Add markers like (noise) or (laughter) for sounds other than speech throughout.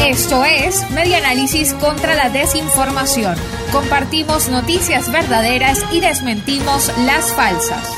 Esto es Media Análisis contra la Desinformación. Compartimos noticias verdaderas y desmentimos las falsas.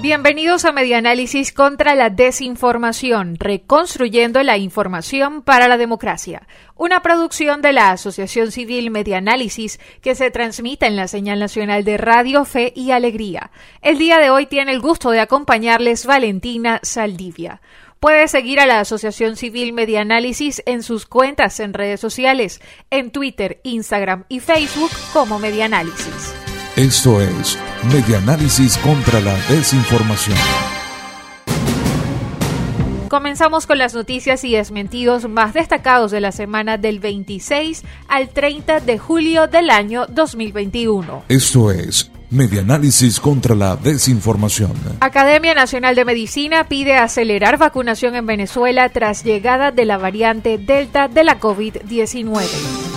Bienvenidos a Medianálisis contra la Desinformación, reconstruyendo la información para la democracia. Una producción de la Asociación Civil Medianálisis que se transmite en la señal nacional de Radio Fe y Alegría. El día de hoy tiene el gusto de acompañarles Valentina Saldivia. Puede seguir a la Asociación Civil Medianálisis en sus cuentas en redes sociales, en Twitter, Instagram y Facebook como Medianálisis. Esto es Medianálisis contra la Desinformación. Comenzamos con las noticias y desmentidos más destacados de la semana del 26 al 30 de julio del año 2021. Esto es Medianálisis contra la desinformación. Academia Nacional de Medicina pide acelerar vacunación en Venezuela tras llegada de la variante Delta de la COVID-19.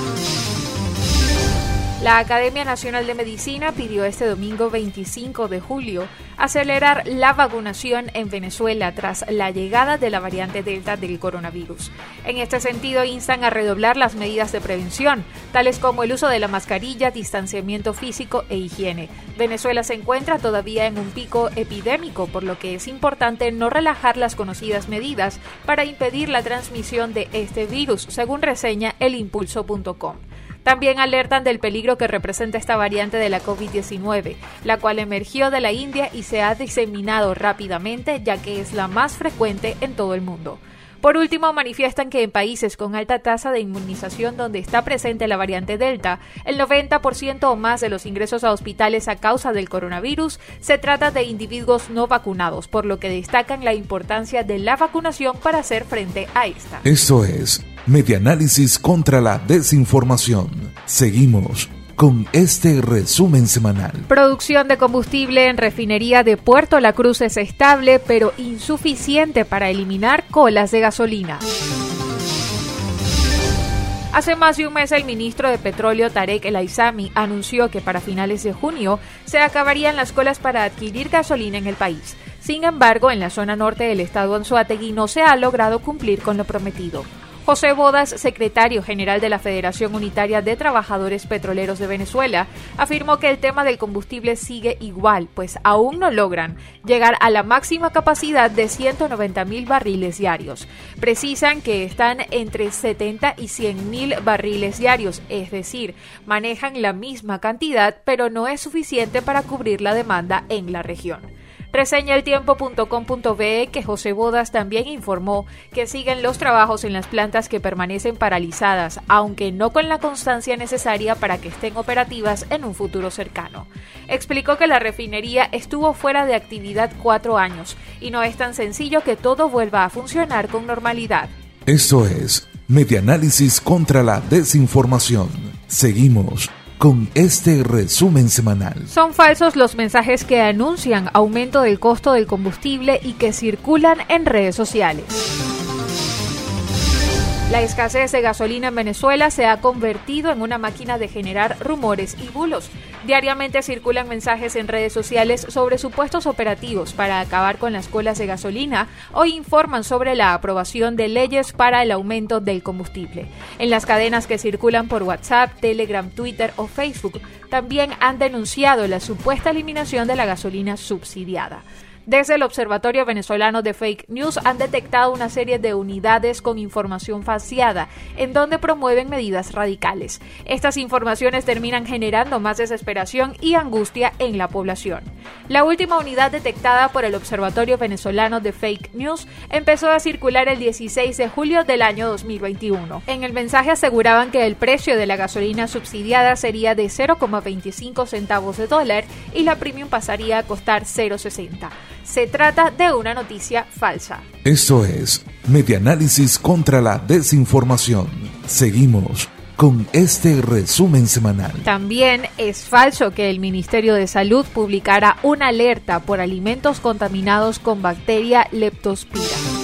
La Academia Nacional de Medicina pidió este domingo 25 de julio acelerar la vacunación en Venezuela tras la llegada de la variante Delta del coronavirus. En este sentido, instan a redoblar las medidas de prevención, tales como el uso de la mascarilla, distanciamiento físico e higiene. Venezuela se encuentra todavía en un pico epidémico, por lo que es importante no relajar las conocidas medidas para impedir la transmisión de este virus, según reseña elimpulso.com. También alertan del peligro que representa esta variante de la COVID-19, la cual emergió de la India y se ha diseminado rápidamente ya que es la más frecuente en todo el mundo. Por último, manifiestan que en países con alta tasa de inmunización donde está presente la variante Delta, el 90% o más de los ingresos a hospitales a causa del coronavirus se trata de individuos no vacunados, por lo que destacan la importancia de la vacunación para hacer frente a esta. Eso es Medianálisis contra la desinformación. Seguimos con este resumen semanal. Producción de combustible en refinería de Puerto La Cruz es estable, pero insuficiente para eliminar colas de gasolina. Hace más de un mes el ministro de Petróleo Tarek El Aizami anunció que para finales de junio se acabarían las colas para adquirir gasolina en el país. Sin embargo, en la zona norte del estado Anzuategui no se ha logrado cumplir con lo prometido. José Bodas, secretario general de la Federación Unitaria de Trabajadores Petroleros de Venezuela, afirmó que el tema del combustible sigue igual, pues aún no logran llegar a la máxima capacidad de 190 mil barriles diarios. Precisan que están entre 70 y 100 mil barriles diarios, es decir, manejan la misma cantidad, pero no es suficiente para cubrir la demanda en la región. Reseña el tiempo.com.be que José Bodas también informó que siguen los trabajos en las plantas que permanecen paralizadas, aunque no con la constancia necesaria para que estén operativas en un futuro cercano. Explicó que la refinería estuvo fuera de actividad cuatro años y no es tan sencillo que todo vuelva a funcionar con normalidad. Esto es Medianálisis contra la Desinformación. Seguimos con este resumen semanal. Son falsos los mensajes que anuncian aumento del costo del combustible y que circulan en redes sociales. La escasez de gasolina en Venezuela se ha convertido en una máquina de generar rumores y bulos. Diariamente circulan mensajes en redes sociales sobre supuestos operativos para acabar con las colas de gasolina o informan sobre la aprobación de leyes para el aumento del combustible. En las cadenas que circulan por WhatsApp, Telegram, Twitter o Facebook también han denunciado la supuesta eliminación de la gasolina subsidiada. Desde el Observatorio Venezolano de Fake News han detectado una serie de unidades con información falseada, en donde promueven medidas radicales. Estas informaciones terminan generando más desesperación y angustia en la población. La última unidad detectada por el Observatorio Venezolano de Fake News empezó a circular el 16 de julio del año 2021. En el mensaje aseguraban que el precio de la gasolina subsidiada sería de 0,25 centavos de dólar y la premium pasaría a costar 0,60. Se trata de una noticia falsa. Esto es Medianálisis contra la Desinformación. Seguimos con este resumen semanal. También es falso que el Ministerio de Salud publicara una alerta por alimentos contaminados con bacteria leptospira.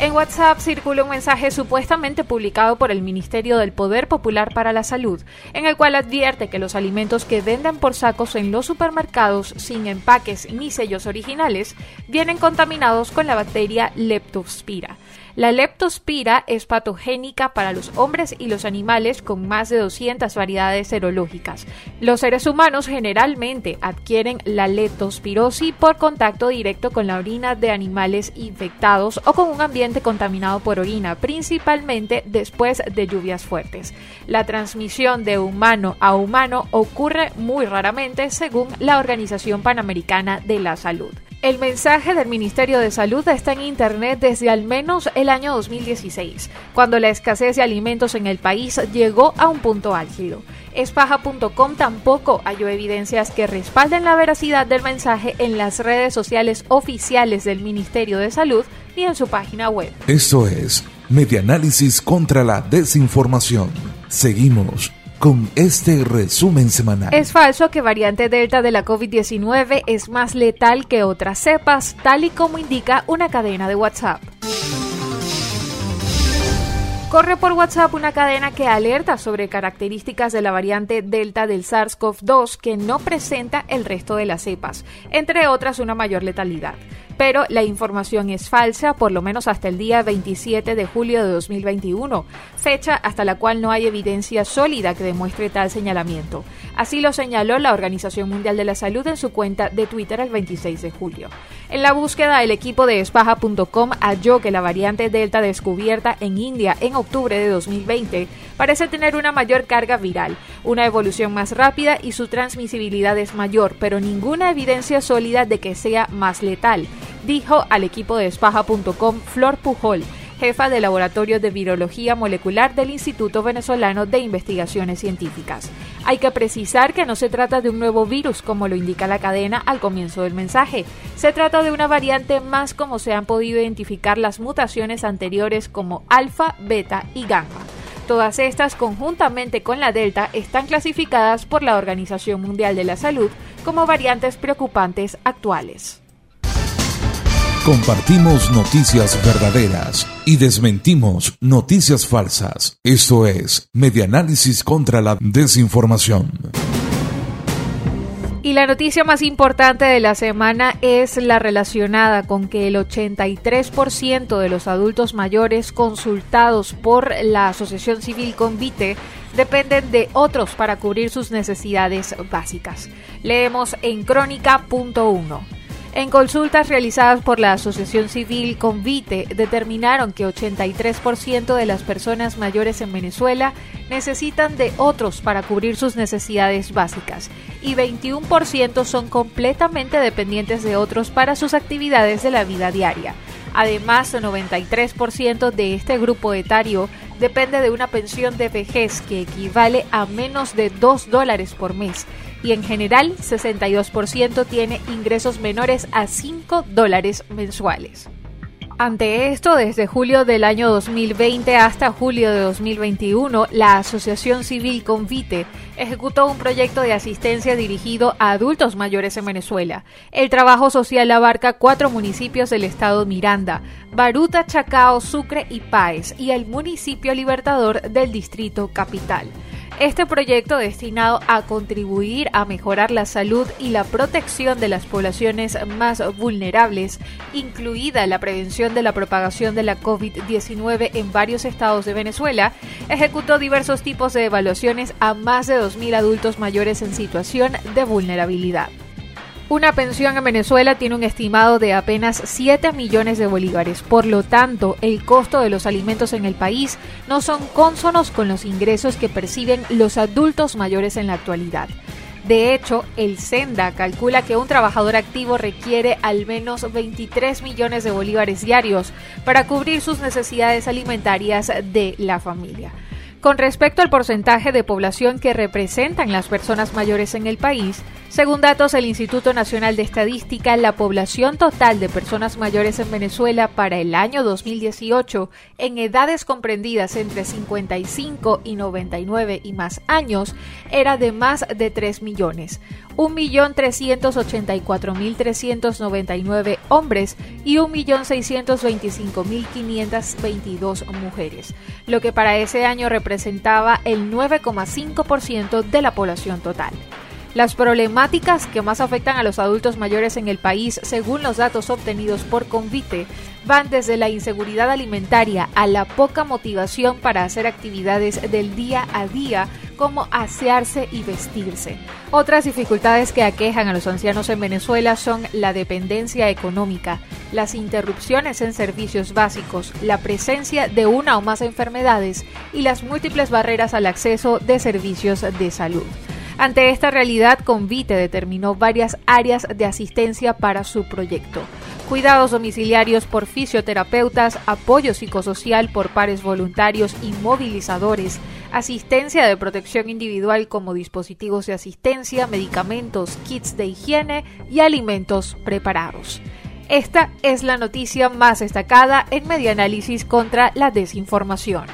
En WhatsApp circula un mensaje supuestamente publicado por el Ministerio del Poder Popular para la Salud, en el cual advierte que los alimentos que venden por sacos en los supermercados sin empaques ni sellos originales vienen contaminados con la bacteria Leptospira. La leptospira es patogénica para los hombres y los animales con más de 200 variedades serológicas. Los seres humanos generalmente adquieren la leptospirosis por contacto directo con la orina de animales infectados o con un ambiente contaminado por orina, principalmente después de lluvias fuertes. La transmisión de humano a humano ocurre muy raramente según la Organización Panamericana de la Salud. El mensaje del Ministerio de Salud está en Internet desde al menos el año 2016, cuando la escasez de alimentos en el país llegó a un punto álgido. Espaja.com tampoco halló evidencias que respalden la veracidad del mensaje en las redes sociales oficiales del Ministerio de Salud ni en su página web. Esto es Medianálisis contra la Desinformación. Seguimos con este resumen semanal. Es falso que variante Delta de la COVID-19 es más letal que otras cepas, tal y como indica una cadena de WhatsApp. Corre por WhatsApp una cadena que alerta sobre características de la variante Delta del SARS-CoV-2 que no presenta el resto de las cepas, entre otras una mayor letalidad pero la información es falsa, por lo menos hasta el día 27 de julio de 2021, fecha hasta la cual no hay evidencia sólida que demuestre tal señalamiento. Así lo señaló la Organización Mundial de la Salud en su cuenta de Twitter el 26 de julio. En la búsqueda, el equipo de espaja.com halló que la variante Delta descubierta en India en octubre de 2020 parece tener una mayor carga viral, una evolución más rápida y su transmisibilidad es mayor, pero ninguna evidencia sólida de que sea más letal dijo al equipo de espaja.com Flor Pujol, jefa de Laboratorio de Virología Molecular del Instituto Venezolano de Investigaciones Científicas. Hay que precisar que no se trata de un nuevo virus, como lo indica la cadena al comienzo del mensaje. Se trata de una variante más como se han podido identificar las mutaciones anteriores como alfa, beta y gamma. Todas estas, conjuntamente con la Delta, están clasificadas por la Organización Mundial de la Salud como variantes preocupantes actuales. Compartimos noticias verdaderas y desmentimos noticias falsas. Esto es Medianálisis contra la Desinformación. Y la noticia más importante de la semana es la relacionada con que el 83% de los adultos mayores consultados por la Asociación Civil Convite dependen de otros para cubrir sus necesidades básicas. Leemos en crónica.1. En consultas realizadas por la Asociación Civil Convite, determinaron que 83% de las personas mayores en Venezuela necesitan de otros para cubrir sus necesidades básicas y 21% son completamente dependientes de otros para sus actividades de la vida diaria. Además, el 93% de este grupo etario depende de una pensión de vejez que equivale a menos de 2 dólares por mes y en general 62% tiene ingresos menores a 5 dólares mensuales. Ante esto, desde julio del año 2020 hasta julio de 2021, la Asociación Civil Convite ejecutó un proyecto de asistencia dirigido a adultos mayores en Venezuela. El trabajo social abarca cuatro municipios del estado Miranda, Baruta, Chacao, Sucre y Páez, y el municipio Libertador del distrito Capital. Este proyecto destinado a contribuir a mejorar la salud y la protección de las poblaciones más vulnerables, incluida la prevención de la propagación de la COVID-19 en varios estados de Venezuela, ejecutó diversos tipos de evaluaciones a más de 2.000 adultos mayores en situación de vulnerabilidad. Una pensión en Venezuela tiene un estimado de apenas 7 millones de bolívares. Por lo tanto, el costo de los alimentos en el país no son cónsonos con los ingresos que perciben los adultos mayores en la actualidad. De hecho, el Senda calcula que un trabajador activo requiere al menos 23 millones de bolívares diarios para cubrir sus necesidades alimentarias de la familia. Con respecto al porcentaje de población que representan las personas mayores en el país, según datos del Instituto Nacional de Estadística, la población total de personas mayores en Venezuela para el año 2018 en edades comprendidas entre 55 y 99 y más años era de más de 3 millones, 1.384.399 hombres y 1.625.522 mujeres, lo que para ese año representaba el 9,5% de la población total. Las problemáticas que más afectan a los adultos mayores en el país, según los datos obtenidos por Convite, van desde la inseguridad alimentaria a la poca motivación para hacer actividades del día a día como asearse y vestirse. Otras dificultades que aquejan a los ancianos en Venezuela son la dependencia económica, las interrupciones en servicios básicos, la presencia de una o más enfermedades y las múltiples barreras al acceso de servicios de salud. Ante esta realidad, Convite determinó varias áreas de asistencia para su proyecto. Cuidados domiciliarios por fisioterapeutas, apoyo psicosocial por pares voluntarios y movilizadores, asistencia de protección individual como dispositivos de asistencia, medicamentos, kits de higiene y alimentos preparados. Esta es la noticia más destacada en Medianálisis contra la desinformación.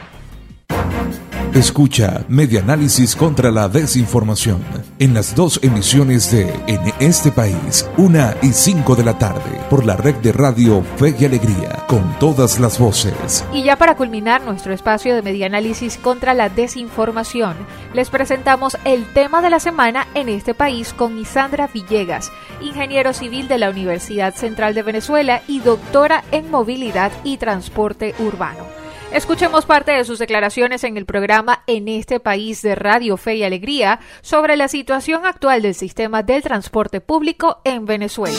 Escucha Medianálisis contra la desinformación en las dos emisiones de En este país, una y cinco de la tarde, por la red de radio Fe y Alegría, con todas las voces. Y ya para culminar nuestro espacio de Medianálisis contra la desinformación, les presentamos el tema de la semana en este país con Isandra Villegas, ingeniero civil de la Universidad Central de Venezuela y doctora en movilidad y transporte urbano. Escuchemos parte de sus declaraciones en el programa En este país de Radio Fe y Alegría sobre la situación actual del sistema del transporte público en Venezuela.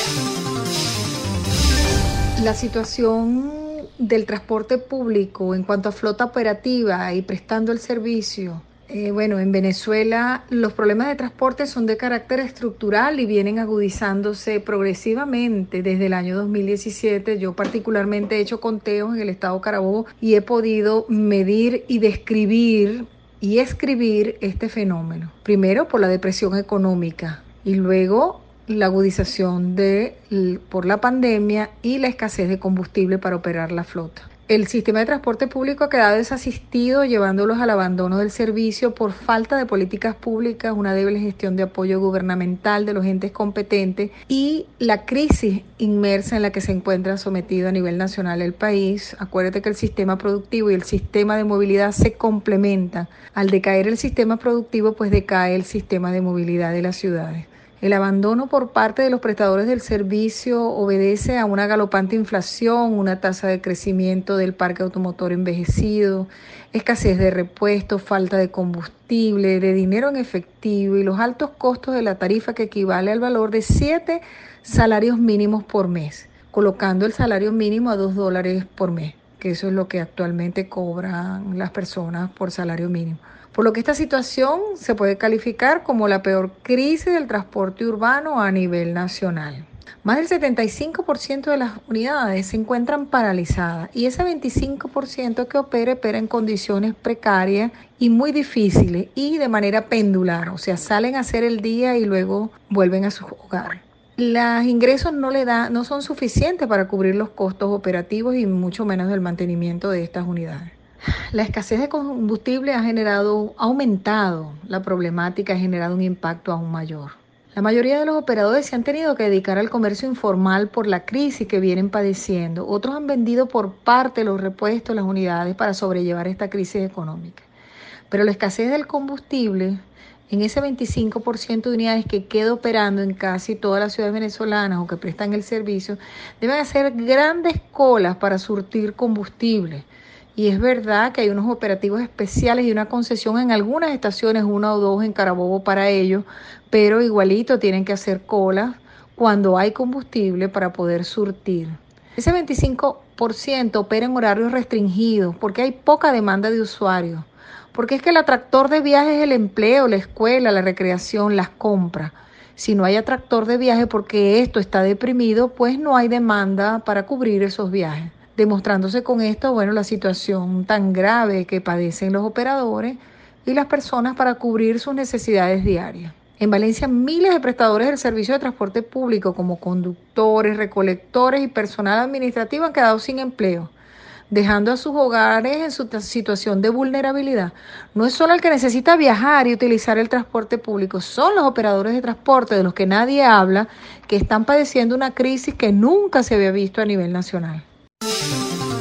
La situación del transporte público en cuanto a flota operativa y prestando el servicio eh, bueno, en Venezuela los problemas de transporte son de carácter estructural y vienen agudizándose progresivamente desde el año 2017. Yo particularmente he hecho conteos en el estado Carabobo y he podido medir y describir y escribir este fenómeno. Primero por la depresión económica y luego la agudización de, por la pandemia y la escasez de combustible para operar la flota. El sistema de transporte público ha quedado desasistido, llevándolos al abandono del servicio por falta de políticas públicas, una débil gestión de apoyo gubernamental de los entes competentes y la crisis inmersa en la que se encuentra sometido a nivel nacional el país. Acuérdate que el sistema productivo y el sistema de movilidad se complementan. Al decaer el sistema productivo, pues decae el sistema de movilidad de las ciudades. El abandono por parte de los prestadores del servicio obedece a una galopante inflación, una tasa de crecimiento del parque automotor envejecido, escasez de repuestos, falta de combustible, de dinero en efectivo y los altos costos de la tarifa que equivale al valor de siete salarios mínimos por mes, colocando el salario mínimo a dos dólares por mes, que eso es lo que actualmente cobran las personas por salario mínimo por lo que esta situación se puede calificar como la peor crisis del transporte urbano a nivel nacional. Más del 75% de las unidades se encuentran paralizadas y ese 25% que opera opera en condiciones precarias y muy difíciles y de manera pendular, o sea, salen a hacer el día y luego vuelven a su hogar. Los ingresos no le da, no son suficientes para cubrir los costos operativos y mucho menos el mantenimiento de estas unidades. (sighs) La escasez de combustible ha generado, ha aumentado la problemática, ha generado un impacto aún mayor. La mayoría de los operadores se han tenido que dedicar al comercio informal por la crisis que vienen padeciendo. Otros han vendido por parte los repuestos, las unidades para sobrellevar esta crisis económica. Pero la escasez del combustible en ese 25% de unidades que queda operando en casi todas las ciudades venezolanas o que prestan el servicio, deben hacer grandes colas para surtir combustible. Y es verdad que hay unos operativos especiales y una concesión en algunas estaciones, una o dos en Carabobo para ellos, pero igualito tienen que hacer colas cuando hay combustible para poder surtir. Ese 25% opera en horarios restringidos porque hay poca demanda de usuarios. Porque es que el atractor de viajes es el empleo, la escuela, la recreación, las compras. Si no hay atractor de viaje porque esto está deprimido, pues no hay demanda para cubrir esos viajes demostrándose con esto, bueno, la situación tan grave que padecen los operadores y las personas para cubrir sus necesidades diarias. En Valencia, miles de prestadores del servicio de transporte público, como conductores, recolectores y personal administrativo, han quedado sin empleo, dejando a sus hogares en su situación de vulnerabilidad. No es solo el que necesita viajar y utilizar el transporte público, son los operadores de transporte de los que nadie habla, que están padeciendo una crisis que nunca se había visto a nivel nacional. Música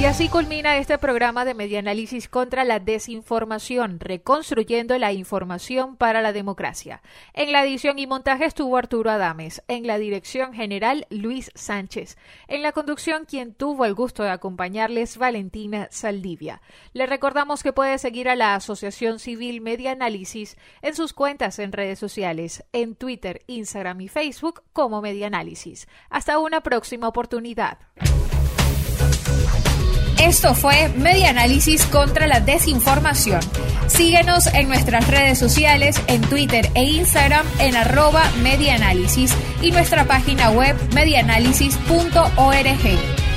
Y así culmina este programa de Medianálisis contra la desinformación, reconstruyendo la información para la democracia. En la edición y montaje estuvo Arturo Adames, en la dirección general Luis Sánchez, en la conducción quien tuvo el gusto de acompañarles Valentina Saldivia. Le recordamos que puede seguir a la Asociación Civil Medianálisis en sus cuentas en redes sociales, en Twitter, Instagram y Facebook como Medianálisis. Hasta una próxima oportunidad. Esto fue Media Análisis contra la Desinformación. Síguenos en nuestras redes sociales, en Twitter e Instagram en arroba medianálisis y nuestra página web medianálisis.org.